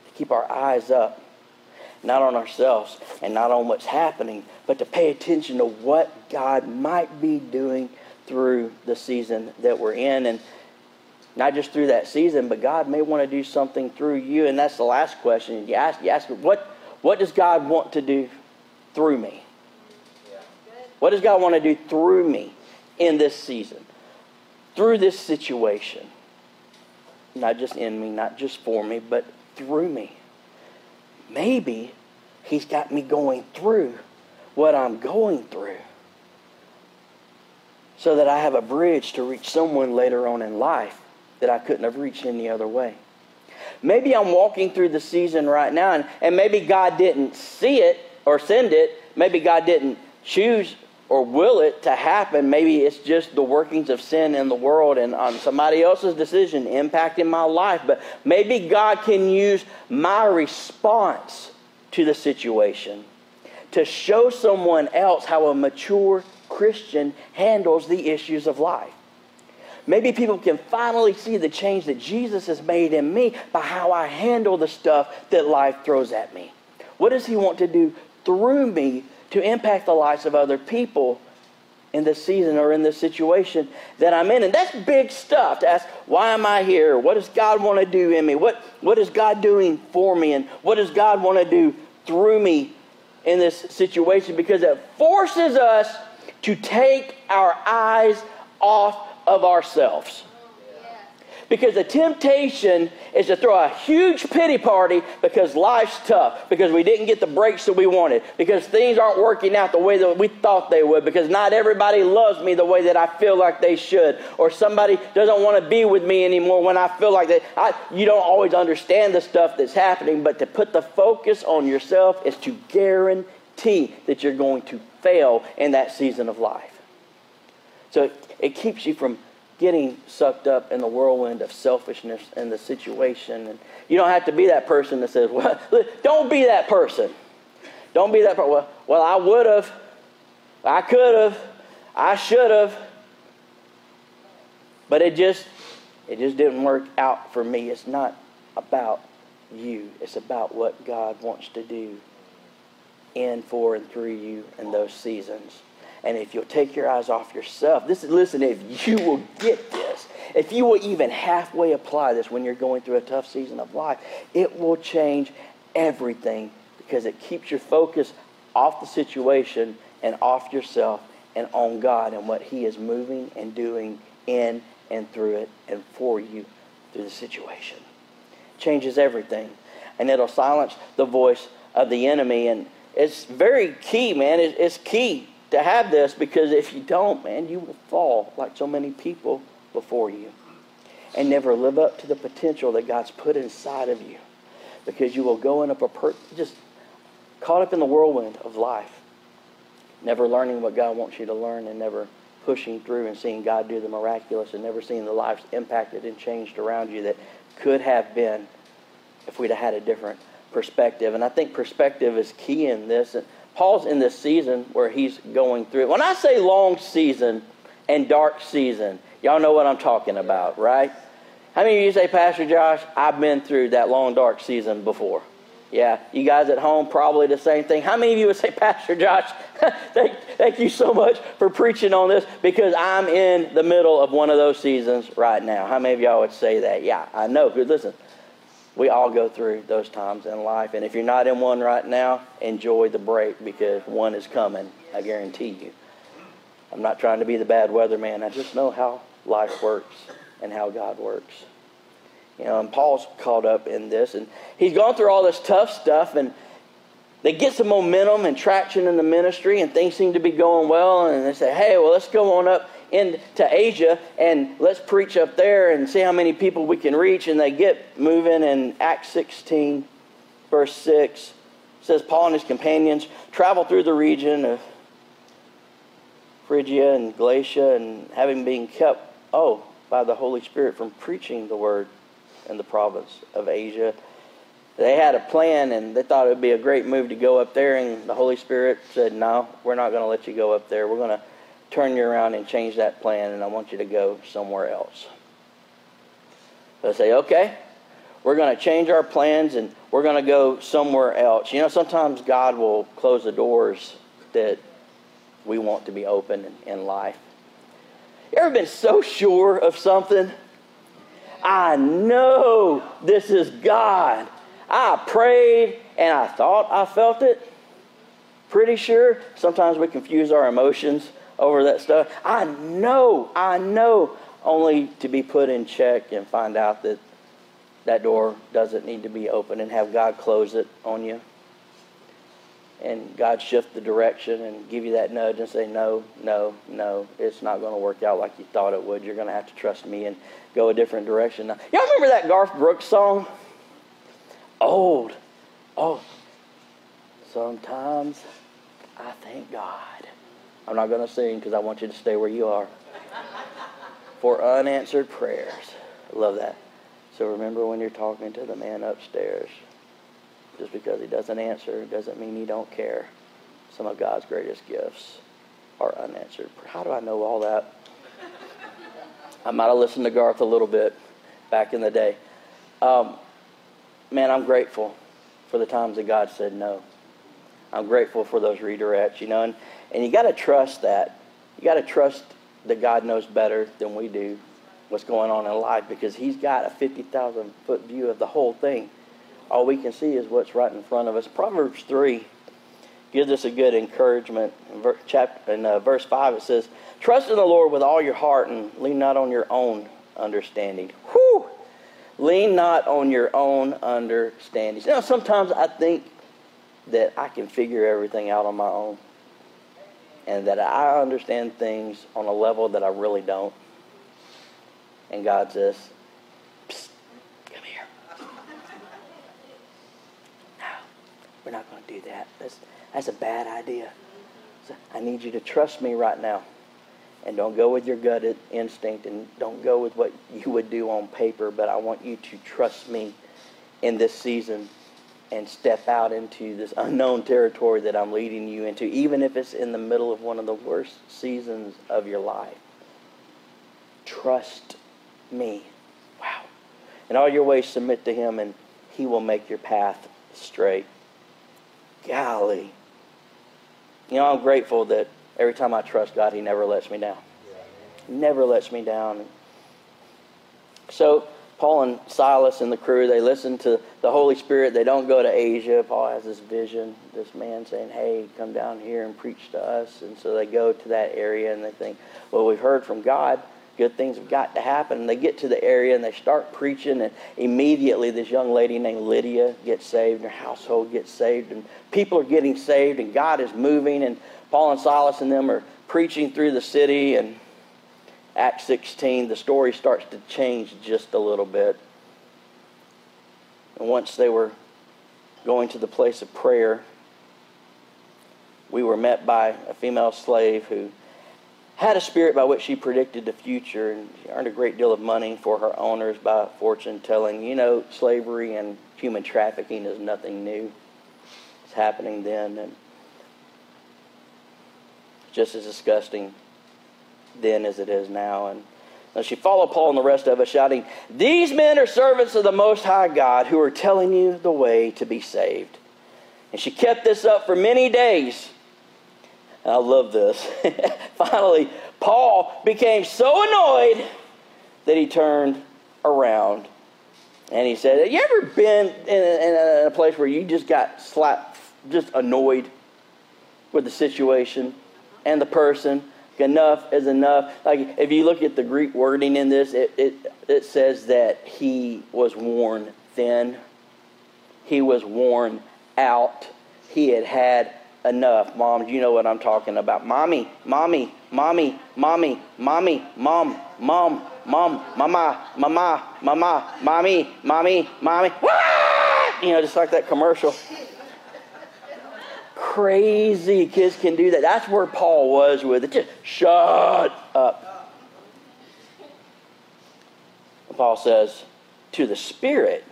To Keep our eyes up not on ourselves and not on what's happening, but to pay attention to what God might be doing through the season that we're in. And not just through that season, but God may want to do something through you. And that's the last question. You ask, you ask what, what does God want to do through me? What does God want to do through me in this season? Through this situation? Not just in me, not just for me, but through me maybe he's got me going through what I'm going through so that I have a bridge to reach someone later on in life that I couldn't have reached any other way. Maybe I'm walking through the season right now, and, and maybe God didn't see it or send it. Maybe God didn't choose or will it to happen. Maybe it's just the workings of sin in the world and on somebody else's decision impacting my life. But maybe God can use my response to the situation to show someone else how a mature Christian handles the issues of life. Maybe people can finally see the change that Jesus has made in me by how I handle the stuff that life throws at me. What does He want to do through me to impact the lives of other people in this season or in this situation that I'm in. And that's big stuff to ask, why am I here? What does God want to do in me? What, what is God doing for me? And what does God want to do through me in this situation? Because it forces us to take our eyes off of ourselves. Because the temptation is to throw a huge pity party because life's tough, because we didn't get the breaks that we wanted, because things aren't working out the way that we thought they would, because not everybody loves me the way that I feel like they should, or somebody doesn't want to be with me anymore when I feel like that. You don't always understand the stuff that's happening, but to put the focus on yourself is to guarantee that you're going to fail in that season of life. So it, it keeps you from getting sucked up in the whirlwind of selfishness and the situation. And you don't have to be that person that says, well, don't be that person. Don't be that person. Well, well I would have. I could have. I should have. But it just, it just didn't work out for me. It's not about you. It's about what God wants to do in, for, and through you in those seasons. And if you'll take your eyes off yourself, this is listen, if you will get this, if you will even halfway apply this when you're going through a tough season of life, it will change everything because it keeps your focus off the situation and off yourself and on God and what He is moving and doing in and through it and for you through the situation. Changes everything. And it'll silence the voice of the enemy. And it's very key, man. It's key to have this because if you don't, man, you will fall like so many people before you and never live up to the potential that God's put inside of you because you will go in a per- just caught up in the whirlwind of life, never learning what God wants you to learn and never pushing through and seeing God do the miraculous and never seeing the lives impacted and changed around you that could have been if we'd have had a different perspective. And I think perspective is key in this. Paul's in this season where he's going through. When I say long season and dark season, y'all know what I'm talking about, right? How many of you say, Pastor Josh, I've been through that long dark season before? Yeah, you guys at home probably the same thing. How many of you would say, Pastor Josh, thank, thank you so much for preaching on this because I'm in the middle of one of those seasons right now? How many of y'all would say that? Yeah, I know. Listen, we all go through those times in life. And if you're not in one right now, enjoy the break because one is coming. I guarantee you. I'm not trying to be the bad weather man. I just know how life works and how God works. You know, and Paul's caught up in this, and he's gone through all this tough stuff, and they get some momentum and traction in the ministry, and things seem to be going well, and they say, hey, well, let's go on up into Asia and let's preach up there and see how many people we can reach. And they get moving in Acts 16, verse 6. says, Paul and his companions travel through the region of Phrygia and Galatia and having been kept, oh, by the Holy Spirit from preaching the word in the province of Asia. They had a plan and they thought it would be a great move to go up there, and the Holy Spirit said, No, we're not going to let you go up there. We're going to turn you around and change that plan, and I want you to go somewhere else. So say, okay, we're going to change our plans and we're going to go somewhere else. You know, sometimes God will close the doors that we want to be open in life. You ever been so sure of something? I know this is God. I prayed and I thought I felt it. Pretty sure. Sometimes we confuse our emotions over that stuff. I know, I know, only to be put in check and find out that that door doesn't need to be open and have God close it on you. And God shift the direction and give you that nudge and say, no, no, no, it's not going to work out like you thought it would. You're going to have to trust me and go a different direction. Now, y'all remember that Garth Brooks song? Old. Oh, sometimes I thank God I'm not going to sing because I want you to stay where you are. For unanswered prayers. I love that. So remember when you're talking to the man upstairs, just because he doesn't answer doesn't mean he don't care. Some of God's greatest gifts are unanswered. How do I know all that? I might have listened to Garth a little bit back in the day. Um, man, I'm grateful for the times that God said no. I'm grateful for those redirects, you know, and, and you got to trust that. You got to trust that God knows better than we do what's going on in life because He's got a 50,000 foot view of the whole thing. All we can see is what's right in front of us. Proverbs 3 gives us a good encouragement. In, chapter, in uh, verse 5, it says, Trust in the Lord with all your heart and lean not on your own understanding. Whew! Lean not on your own understanding. You know, sometimes I think that I can figure everything out on my own and that I understand things on a level that I really don't. And God says, Psst, come here. No, we're not going to do that. That's, that's a bad idea. So I need you to trust me right now. And don't go with your gut instinct and don't go with what you would do on paper, but I want you to trust me in this season and step out into this unknown territory that I'm leading you into, even if it's in the middle of one of the worst seasons of your life. Trust me. Wow. In all your ways, submit to Him, and He will make your path straight. Golly. You know, I'm grateful that every time I trust God, He never lets me down. Never lets me down. So, Paul and Silas and the crew, they listen to the Holy Spirit. They don't go to Asia. Paul has this vision, this man saying, Hey, come down here and preach to us. And so they go to that area and they think, Well, we've heard from God good things have got to happen. And they get to the area and they start preaching, and immediately this young lady named Lydia gets saved, and her household gets saved, and people are getting saved, and God is moving, and Paul and Silas and them are preaching through the city, and Acts 16, the story starts to change just a little bit. And once they were going to the place of prayer, we were met by a female slave who had a spirit by which she predicted the future, and she earned a great deal of money for her owners by fortune telling. You know, slavery and human trafficking is nothing new. It's happening then, and just as disgusting then as it is now. And she followed Paul and the rest of us, shouting, These men are servants of the Most High God who are telling you the way to be saved. And she kept this up for many days. I love this. Finally, Paul became so annoyed that he turned around and he said, Have you ever been in a, in a place where you just got slapped, just annoyed with the situation and the person? Enough is enough. Like if you look at the Greek wording in this, it, it, it says that he was worn thin. He was worn out. He had had enough. Moms, you know what I'm talking about. Mommy, mommy, mommy, mommy, mommy, mom, mom, mom, mama, mama, mama, mommy, mommy, mommy. Ah! You know, just like that commercial. Crazy kids can do that. That's where Paul was with it. Just shut up. Paul says, to the Spirit,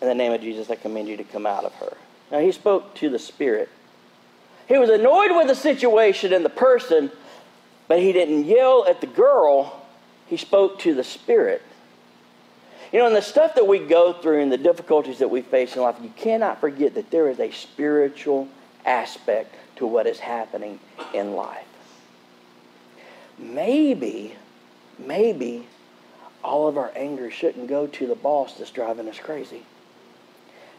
in the name of Jesus, I command you to come out of her. Now, he spoke to the Spirit. He was annoyed with the situation and the person, but he didn't yell at the girl. He spoke to the Spirit. You know, and the stuff that we go through and the difficulties that we face in life, you cannot forget that there is a spiritual aspect to what is happening in life. Maybe, maybe all of our anger shouldn't go to the boss that's driving us crazy.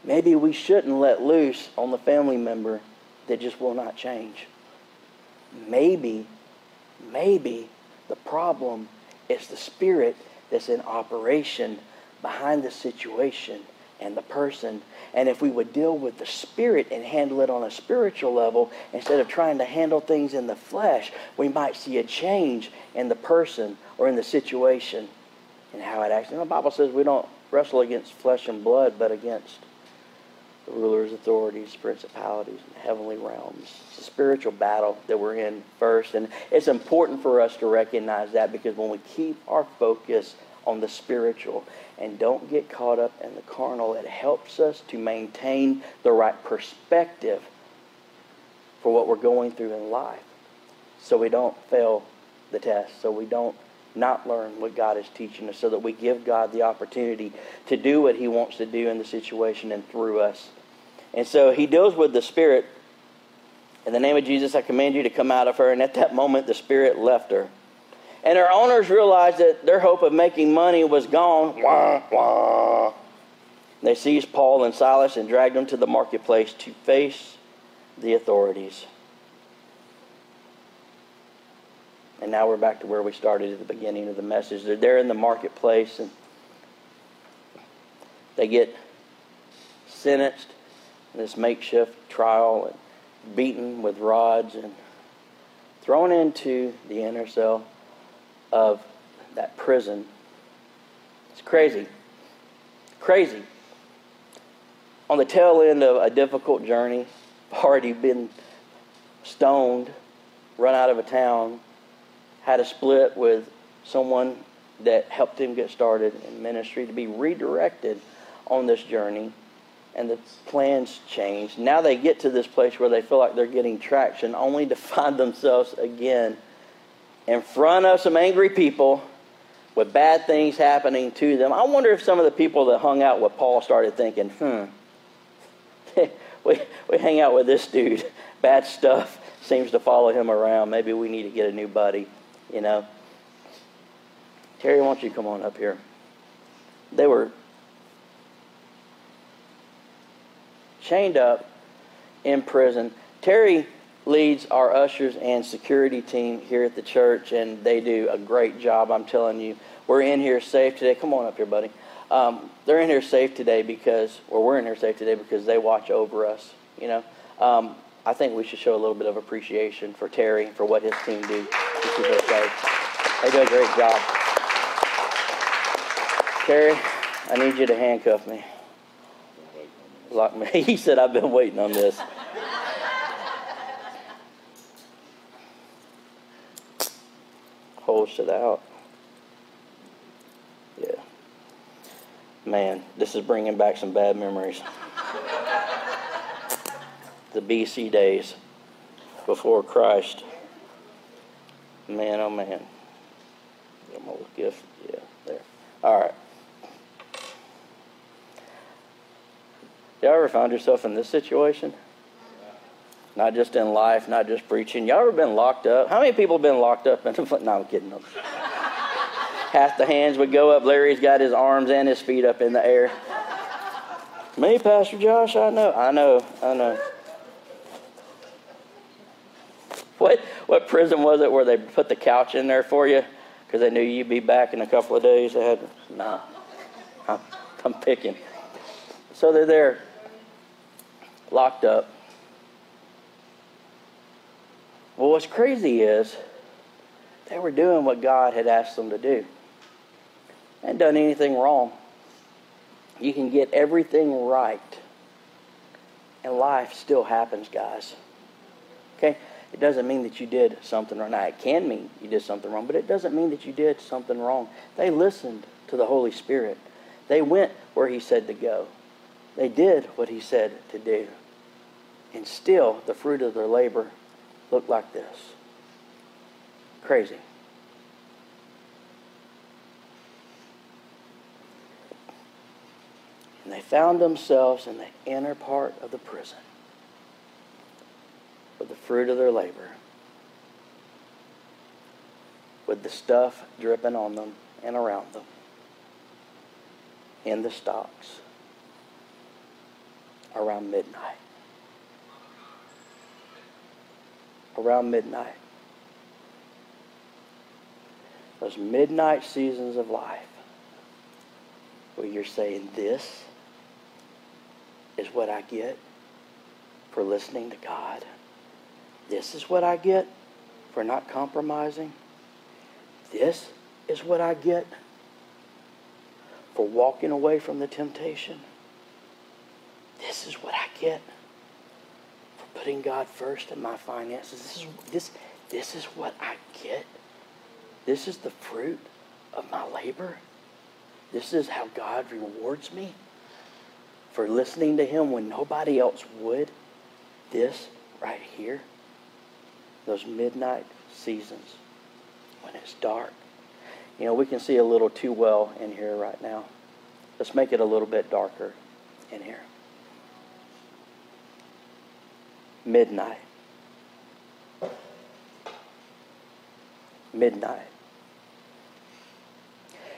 Maybe we shouldn't let loose on the family member that just will not change. Maybe, maybe the problem is the spirit that's in operation behind the situation and the person. And if we would deal with the spirit and handle it on a spiritual level instead of trying to handle things in the flesh, we might see a change in the person or in the situation and how it acts. And the Bible says we don't wrestle against flesh and blood, but against the rulers, authorities, principalities, and heavenly realms. It's a spiritual battle that we're in first. And it's important for us to recognize that because when we keep our focus on the spiritual and don't get caught up in the carnal, it helps us to maintain the right perspective for what we're going through in life so we don't fail the test, so we don't not learn what God is teaching us, so that we give God the opportunity to do what He wants to do in the situation and through us. And so He deals with the Spirit. In the name of Jesus, I command you to come out of her. And at that moment, the Spirit left her. And their owners realized that their hope of making money was gone. Wah, wah. They seized Paul and Silas and dragged them to the marketplace to face the authorities. And now we're back to where we started at the beginning of the message. They're there in the marketplace and they get sentenced in this makeshift trial and beaten with rods and thrown into the inner cell of that prison. It's crazy. Crazy. On the tail end of a difficult journey, already been stoned, run out of a town, had a split with someone that helped him get started in ministry to be redirected on this journey and the plans changed. Now they get to this place where they feel like they're getting traction only to find themselves again in front of some angry people with bad things happening to them. I wonder if some of the people that hung out with Paul started thinking, hmm, we, we hang out with this dude. Bad stuff seems to follow him around. Maybe we need to get a new buddy, you know. Terry, why don't you come on up here? They were chained up in prison. Terry leads our ushers and security team here at the church, and they do a great job. I'm telling you, we're in here safe today. Come on up here, buddy. Um, they're in here safe today because, or we're in here safe today because they watch over us. You know, um, I think we should show a little bit of appreciation for Terry for what his team do. They do a great job. Terry, I need you to handcuff me. Lock me. He said, I've been waiting on this. Hold shit out. Yeah. Man, this is bringing back some bad memories. the BC days before Christ. Man, oh man. I'm gonna gift. Yeah, there. All right. Y'all ever found yourself in this situation? Not just in life, not just preaching. Y'all ever been locked up? How many people have been locked up? No, I'm kidding. Half the hands would go up. Larry's got his arms and his feet up in the air. Me, Pastor Josh, I know. I know. I know. What, what prison was it where they put the couch in there for you because they knew you'd be back in a couple of days? They had, nah, I'm, I'm picking. So they're there locked up. Well, what's crazy is they were doing what God had asked them to do. Hadn't done anything wrong. You can get everything right, and life still happens, guys. Okay? It doesn't mean that you did something wrong. Now, it can mean you did something wrong, but it doesn't mean that you did something wrong. They listened to the Holy Spirit, they went where He said to go. They did what he said to do. And still, the fruit of their labor looked like this. Crazy. And they found themselves in the inner part of the prison with the fruit of their labor, with the stuff dripping on them and around them, in the stocks around midnight. Around midnight. Those midnight seasons of life where you're saying, This is what I get for listening to God. This is what I get for not compromising. This is what I get for walking away from the temptation. This is what I get putting God first in my finances. This is, this, this is what I get. This is the fruit of my labor. This is how God rewards me for listening to Him when nobody else would. This right here, those midnight seasons when it's dark. You know, we can see a little too well in here right now. Let's make it a little bit darker in here. Midnight. Midnight.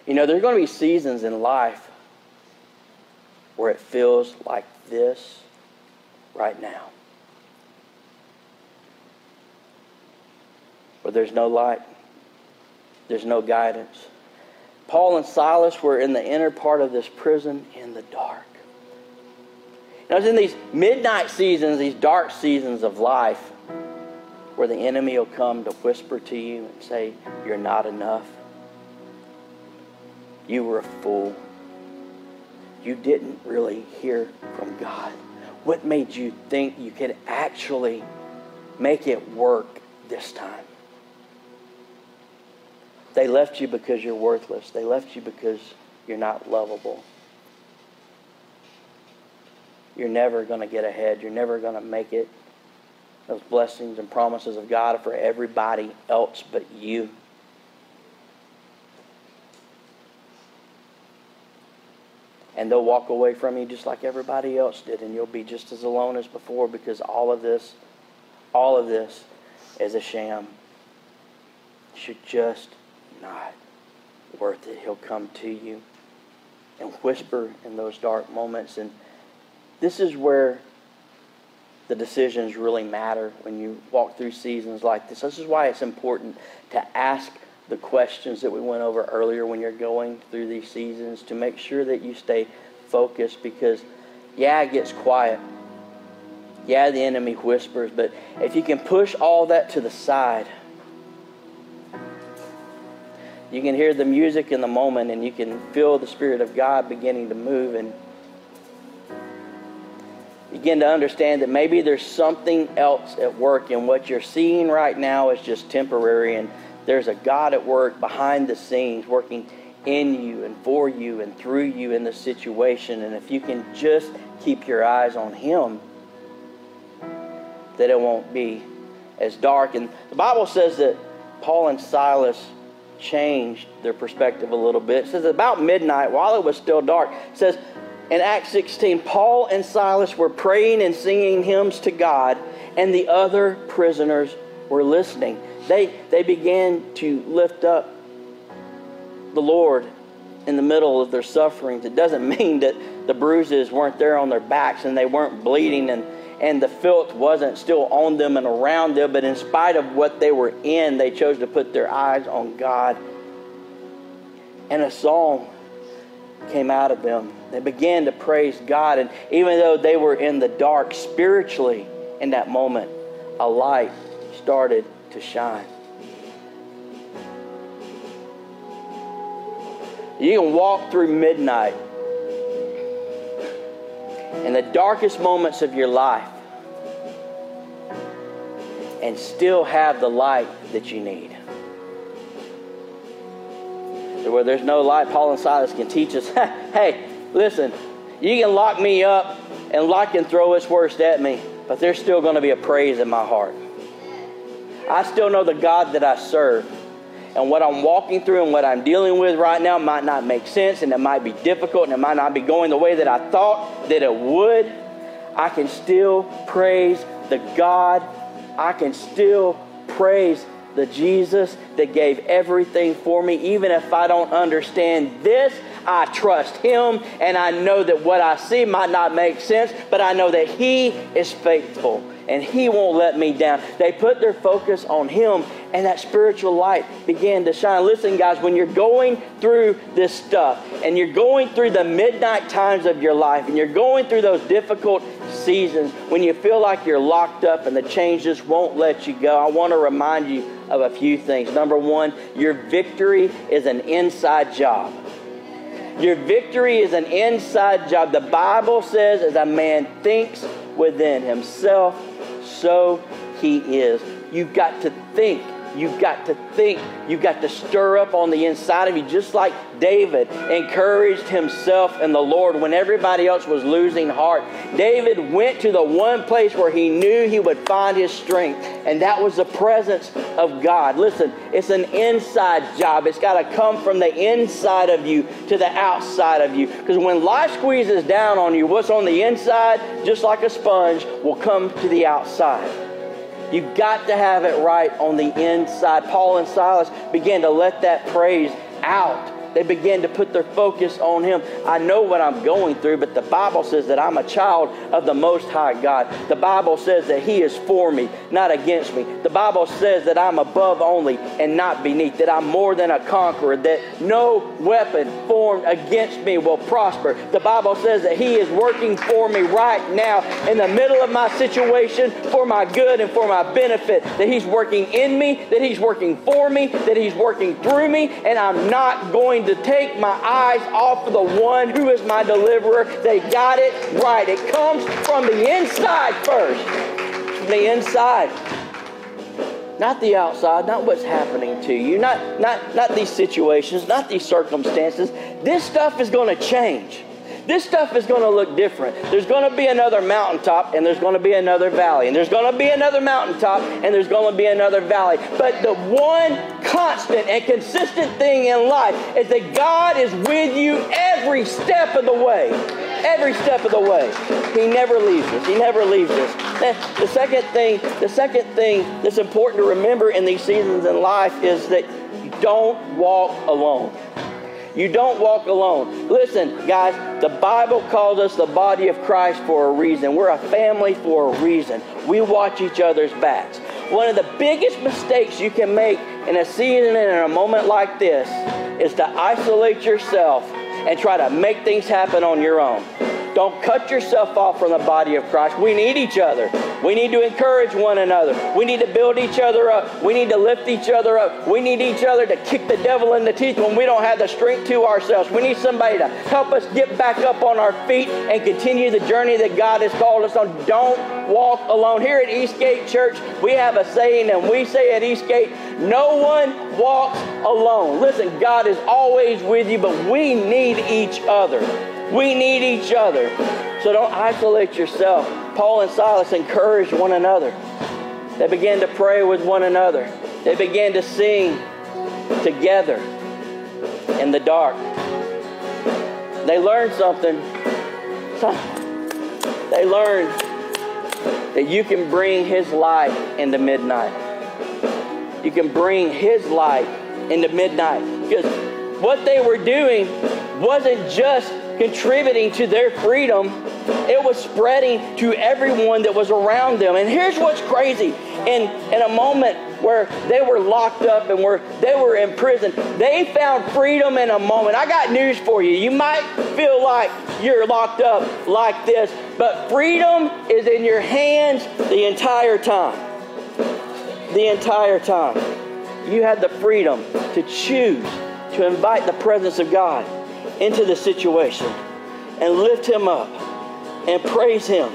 You know, there are going to be seasons in life where it feels like this right now. Where there's no light, there's no guidance. Paul and Silas were in the inner part of this prison in the dark. Now, it's in these midnight seasons, these dark seasons of life, where the enemy will come to whisper to you and say, You're not enough. You were a fool. You didn't really hear from God. What made you think you could actually make it work this time? They left you because you're worthless. They left you because you're not lovable. You're never going to get ahead. You're never going to make it. Those blessings and promises of God are for everybody else but you. And they'll walk away from you just like everybody else did, and you'll be just as alone as before because all of this, all of this is a sham. You're just not worth it. He'll come to you and whisper in those dark moments. And this is where the decisions really matter when you walk through seasons like this. This is why it's important to ask the questions that we went over earlier when you're going through these seasons to make sure that you stay focused because, yeah, it gets quiet. Yeah, the enemy whispers, but if you can push all that to the side, you can hear the music in the moment and you can feel the Spirit of God beginning to move and begin to understand that maybe there's something else at work and what you're seeing right now is just temporary and there's a God at work behind the scenes working in you and for you and through you in the situation. And if you can just keep your eyes on Him, that it won't be as dark. And the Bible says that Paul and Silas changed their perspective a little bit. It says about midnight, while it was still dark, it says in Acts 16, Paul and Silas were praying and singing hymns to God, and the other prisoners were listening they, they began to lift up the Lord in the middle of their sufferings. It doesn't mean that the bruises weren't there on their backs and they weren't bleeding and, and the filth wasn't still on them and around them, but in spite of what they were in, they chose to put their eyes on God. And a song came out of them. They began to praise God. And even though they were in the dark spiritually in that moment, a light started to shine. You can walk through midnight in the darkest moments of your life and still have the light that you need. Where there's no light, Paul and Silas can teach us hey, listen, you can lock me up and lock and throw its worst at me, but there's still going to be a praise in my heart. I still know the God that I serve. And what I'm walking through and what I'm dealing with right now might not make sense and it might be difficult and it might not be going the way that I thought that it would. I can still praise the God. I can still praise the Jesus that gave everything for me. Even if I don't understand this, I trust Him and I know that what I see might not make sense, but I know that He is faithful and He won't let me down. They put their focus on Him, and that spiritual light began to shine. Listen, guys, when you're going through this stuff, and you're going through the midnight times of your life, and you're going through those difficult seasons, when you feel like you're locked up and the change just won't let you go, I want to remind you of a few things. Number one, your victory is an inside job. Your victory is an inside job. The Bible says, as a man thinks within himself, so he is. You've got to think You've got to think. You've got to stir up on the inside of you, just like David encouraged himself and the Lord when everybody else was losing heart. David went to the one place where he knew he would find his strength, and that was the presence of God. Listen, it's an inside job. It's got to come from the inside of you to the outside of you. Because when life squeezes down on you, what's on the inside, just like a sponge, will come to the outside. You've got to have it right on the inside. Paul and Silas began to let that praise out they began to put their focus on Him. I know what I'm going through, but the Bible says that I'm a child of the Most High God. The Bible says that He is for me, not against me. The Bible says that I'm above only and not beneath, that I'm more than a conqueror, that no weapon formed against me will prosper. The Bible says that He is working for me right now in the middle of my situation for my good and for my benefit, that He's working in me, that He's working for me, that He's working through me, and I'm not going to take my eyes off of the one who is my deliverer. They got it right. It comes from the inside first. From the inside. not the outside, not what's happening to you, not, not, not these situations, not these circumstances. This stuff is going to change. This stuff is going to look different. There's going to be another mountaintop and there's going to be another valley. And there's going to be another mountaintop and there's going to be another valley. But the one constant and consistent thing in life is that God is with you every step of the way. Every step of the way. He never leaves us. He never leaves us. Eh, the second thing, the second thing that's important to remember in these seasons in life is that you don't walk alone. You don't walk alone. Listen, guys, the Bible calls us the body of Christ for a reason. We're a family for a reason. We watch each other's backs. One of the biggest mistakes you can make in a season and in a moment like this is to isolate yourself and try to make things happen on your own. Don't cut yourself off from the body of Christ. We need each other. We need to encourage one another. We need to build each other up. We need to lift each other up. We need each other to kick the devil in the teeth when we don't have the strength to ourselves. We need somebody to help us get back up on our feet and continue the journey that God has called us on. Don't walk alone. Here at Eastgate Church, we have a saying, and we say at Eastgate, no one walks alone. Listen, God is always with you, but we need each other. We need each other. So don't isolate yourself. Paul and Silas encouraged one another. They began to pray with one another. They began to sing together in the dark. They learned something. They learned that you can bring His light into midnight. You can bring His light into midnight. Because what they were doing wasn't just contributing to their freedom, it was spreading to everyone that was around them. And here's what's crazy. In, in a moment where they were locked up and where they were in prison, they found freedom in a moment. I got news for you. You might feel like you're locked up like this, but freedom is in your hands the entire time. The entire time. You had the freedom to choose to invite the presence of God into the situation and lift him up and praise him.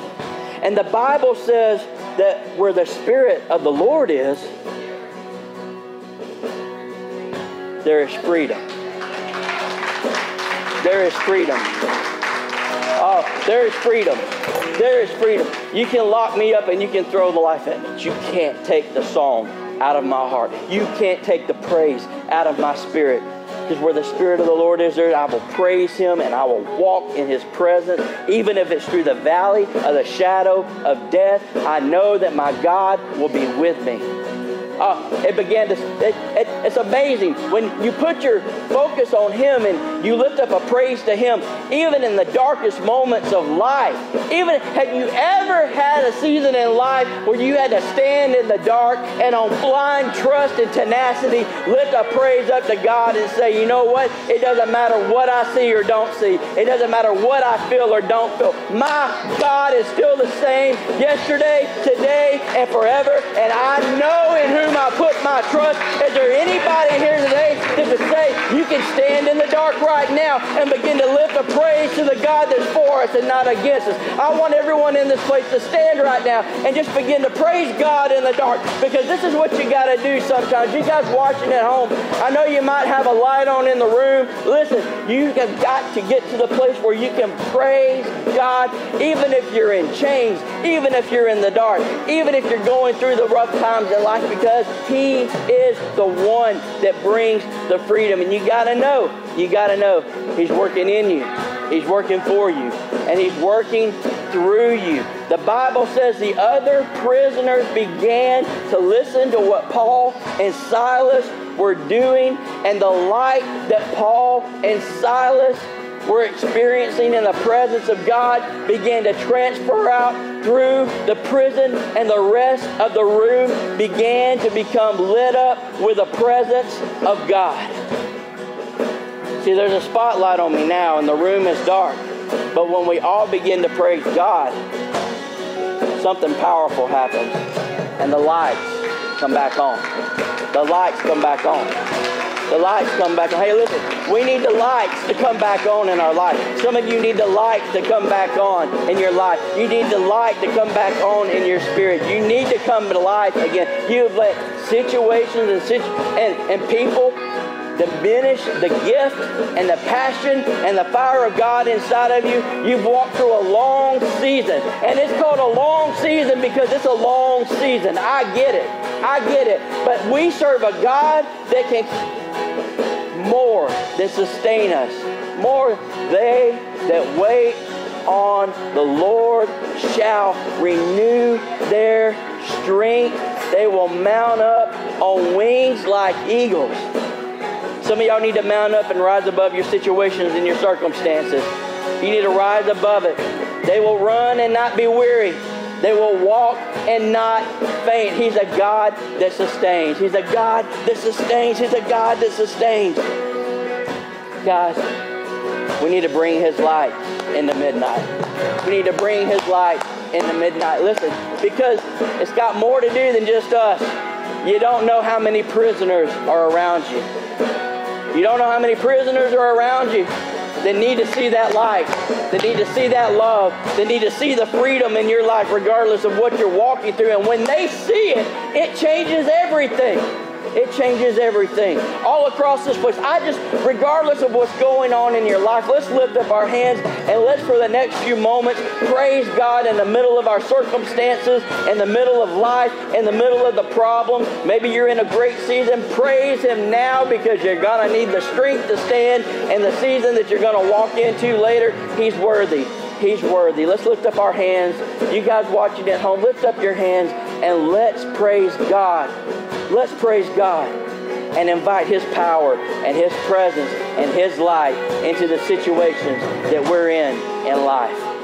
And the Bible says that where the Spirit of the Lord is, there is freedom. There is freedom. Oh, there is freedom. There is freedom. You can lock me up and you can throw the life at me. But you can't take the song out of my heart. You can't take the praise out of my spirit. Because where the Spirit of the Lord is there, I will praise Him and I will walk in His presence. Even if it's through the valley of the shadow of death, I know that my God will be with me. Uh, it began to, it, it, it's amazing when you put your focus on Him and you lift up a praise to Him, even in the darkest moments of life. Even have you ever had a season in life where you had to stand in the dark and on blind trust and tenacity lift a praise up to God and say, you know what? It doesn't matter what I see or don't see. It doesn't matter what I feel or don't feel. My God is still the same yesterday, today, and forever. And I know in whom whom I put my trust. Is there anybody here today that would say you can stand in the dark right now and begin to lift a praise to the God that's for us and not against us? I want everyone in this place to stand right now and just begin to praise God in the dark because this is what you got to do sometimes. You guys watching at home, I know you might have a light on in the room. Listen, you have got to get to the place where you can praise God even if you're in chains, even if you're in the dark, even if you're going through the rough times in life because because He is the one that brings the freedom. And you got to know, you got to know He's working in you, He's working for you, and He's working through you. The Bible says the other prisoners began to listen to what Paul and Silas were doing, and the light that Paul and Silas were experiencing in the presence of God began to transfer out through the prison, and the rest of the room began to become lit up with the presence of God. See, there's a spotlight on me now, and the room is dark. But when we all begin to praise God, something powerful happens, and the lights come back on. The lights come back on. The lights come back on. Hey, listen, we need the lights to come back on in our life. Some of you need the light to come back on in your life. You need the light to come back on in your spirit. You need to come to life again. You've let situations and, situ- and, and people diminish the gift and the passion and the fire of God inside of you. You've walked through a long season. And it's called a long season because it's a long season. I get it. I get it. But we serve a God that can more than sustain us. More they that wait on the Lord shall renew their strength. They will mount up on wings like eagles. Some of y'all need to mount up and rise above your situations and your circumstances. You need to rise above it. They will run and not be weary. They will walk and not faint. He's a God that sustains. He's a God that sustains. He's a God that sustains. Guys, we need to bring His light in the midnight. We need to bring His light in the midnight. Listen, because it's got more to do than just us. You don't know how many prisoners are around you. You don't know how many prisoners are around you that need to see that light, that need to see that love, that need to see the freedom in your life, regardless of what you're walking through. And when they see it, it changes everything. It changes everything. All across this place. I just, regardless of what's going on in your life, let's lift up our hands and let's, for the next few moments, praise God in the middle of our circumstances, in the middle of life, in the middle of the problems. Maybe you're in a great season. Praise Him now because you're going to need the strength to stand in the season that you're going to walk into later. He's worthy. He's worthy. Let's lift up our hands. You guys watching at home, lift up your hands and let's praise God. Let's praise God and invite His power and His presence and His light into the situations that we're in in life.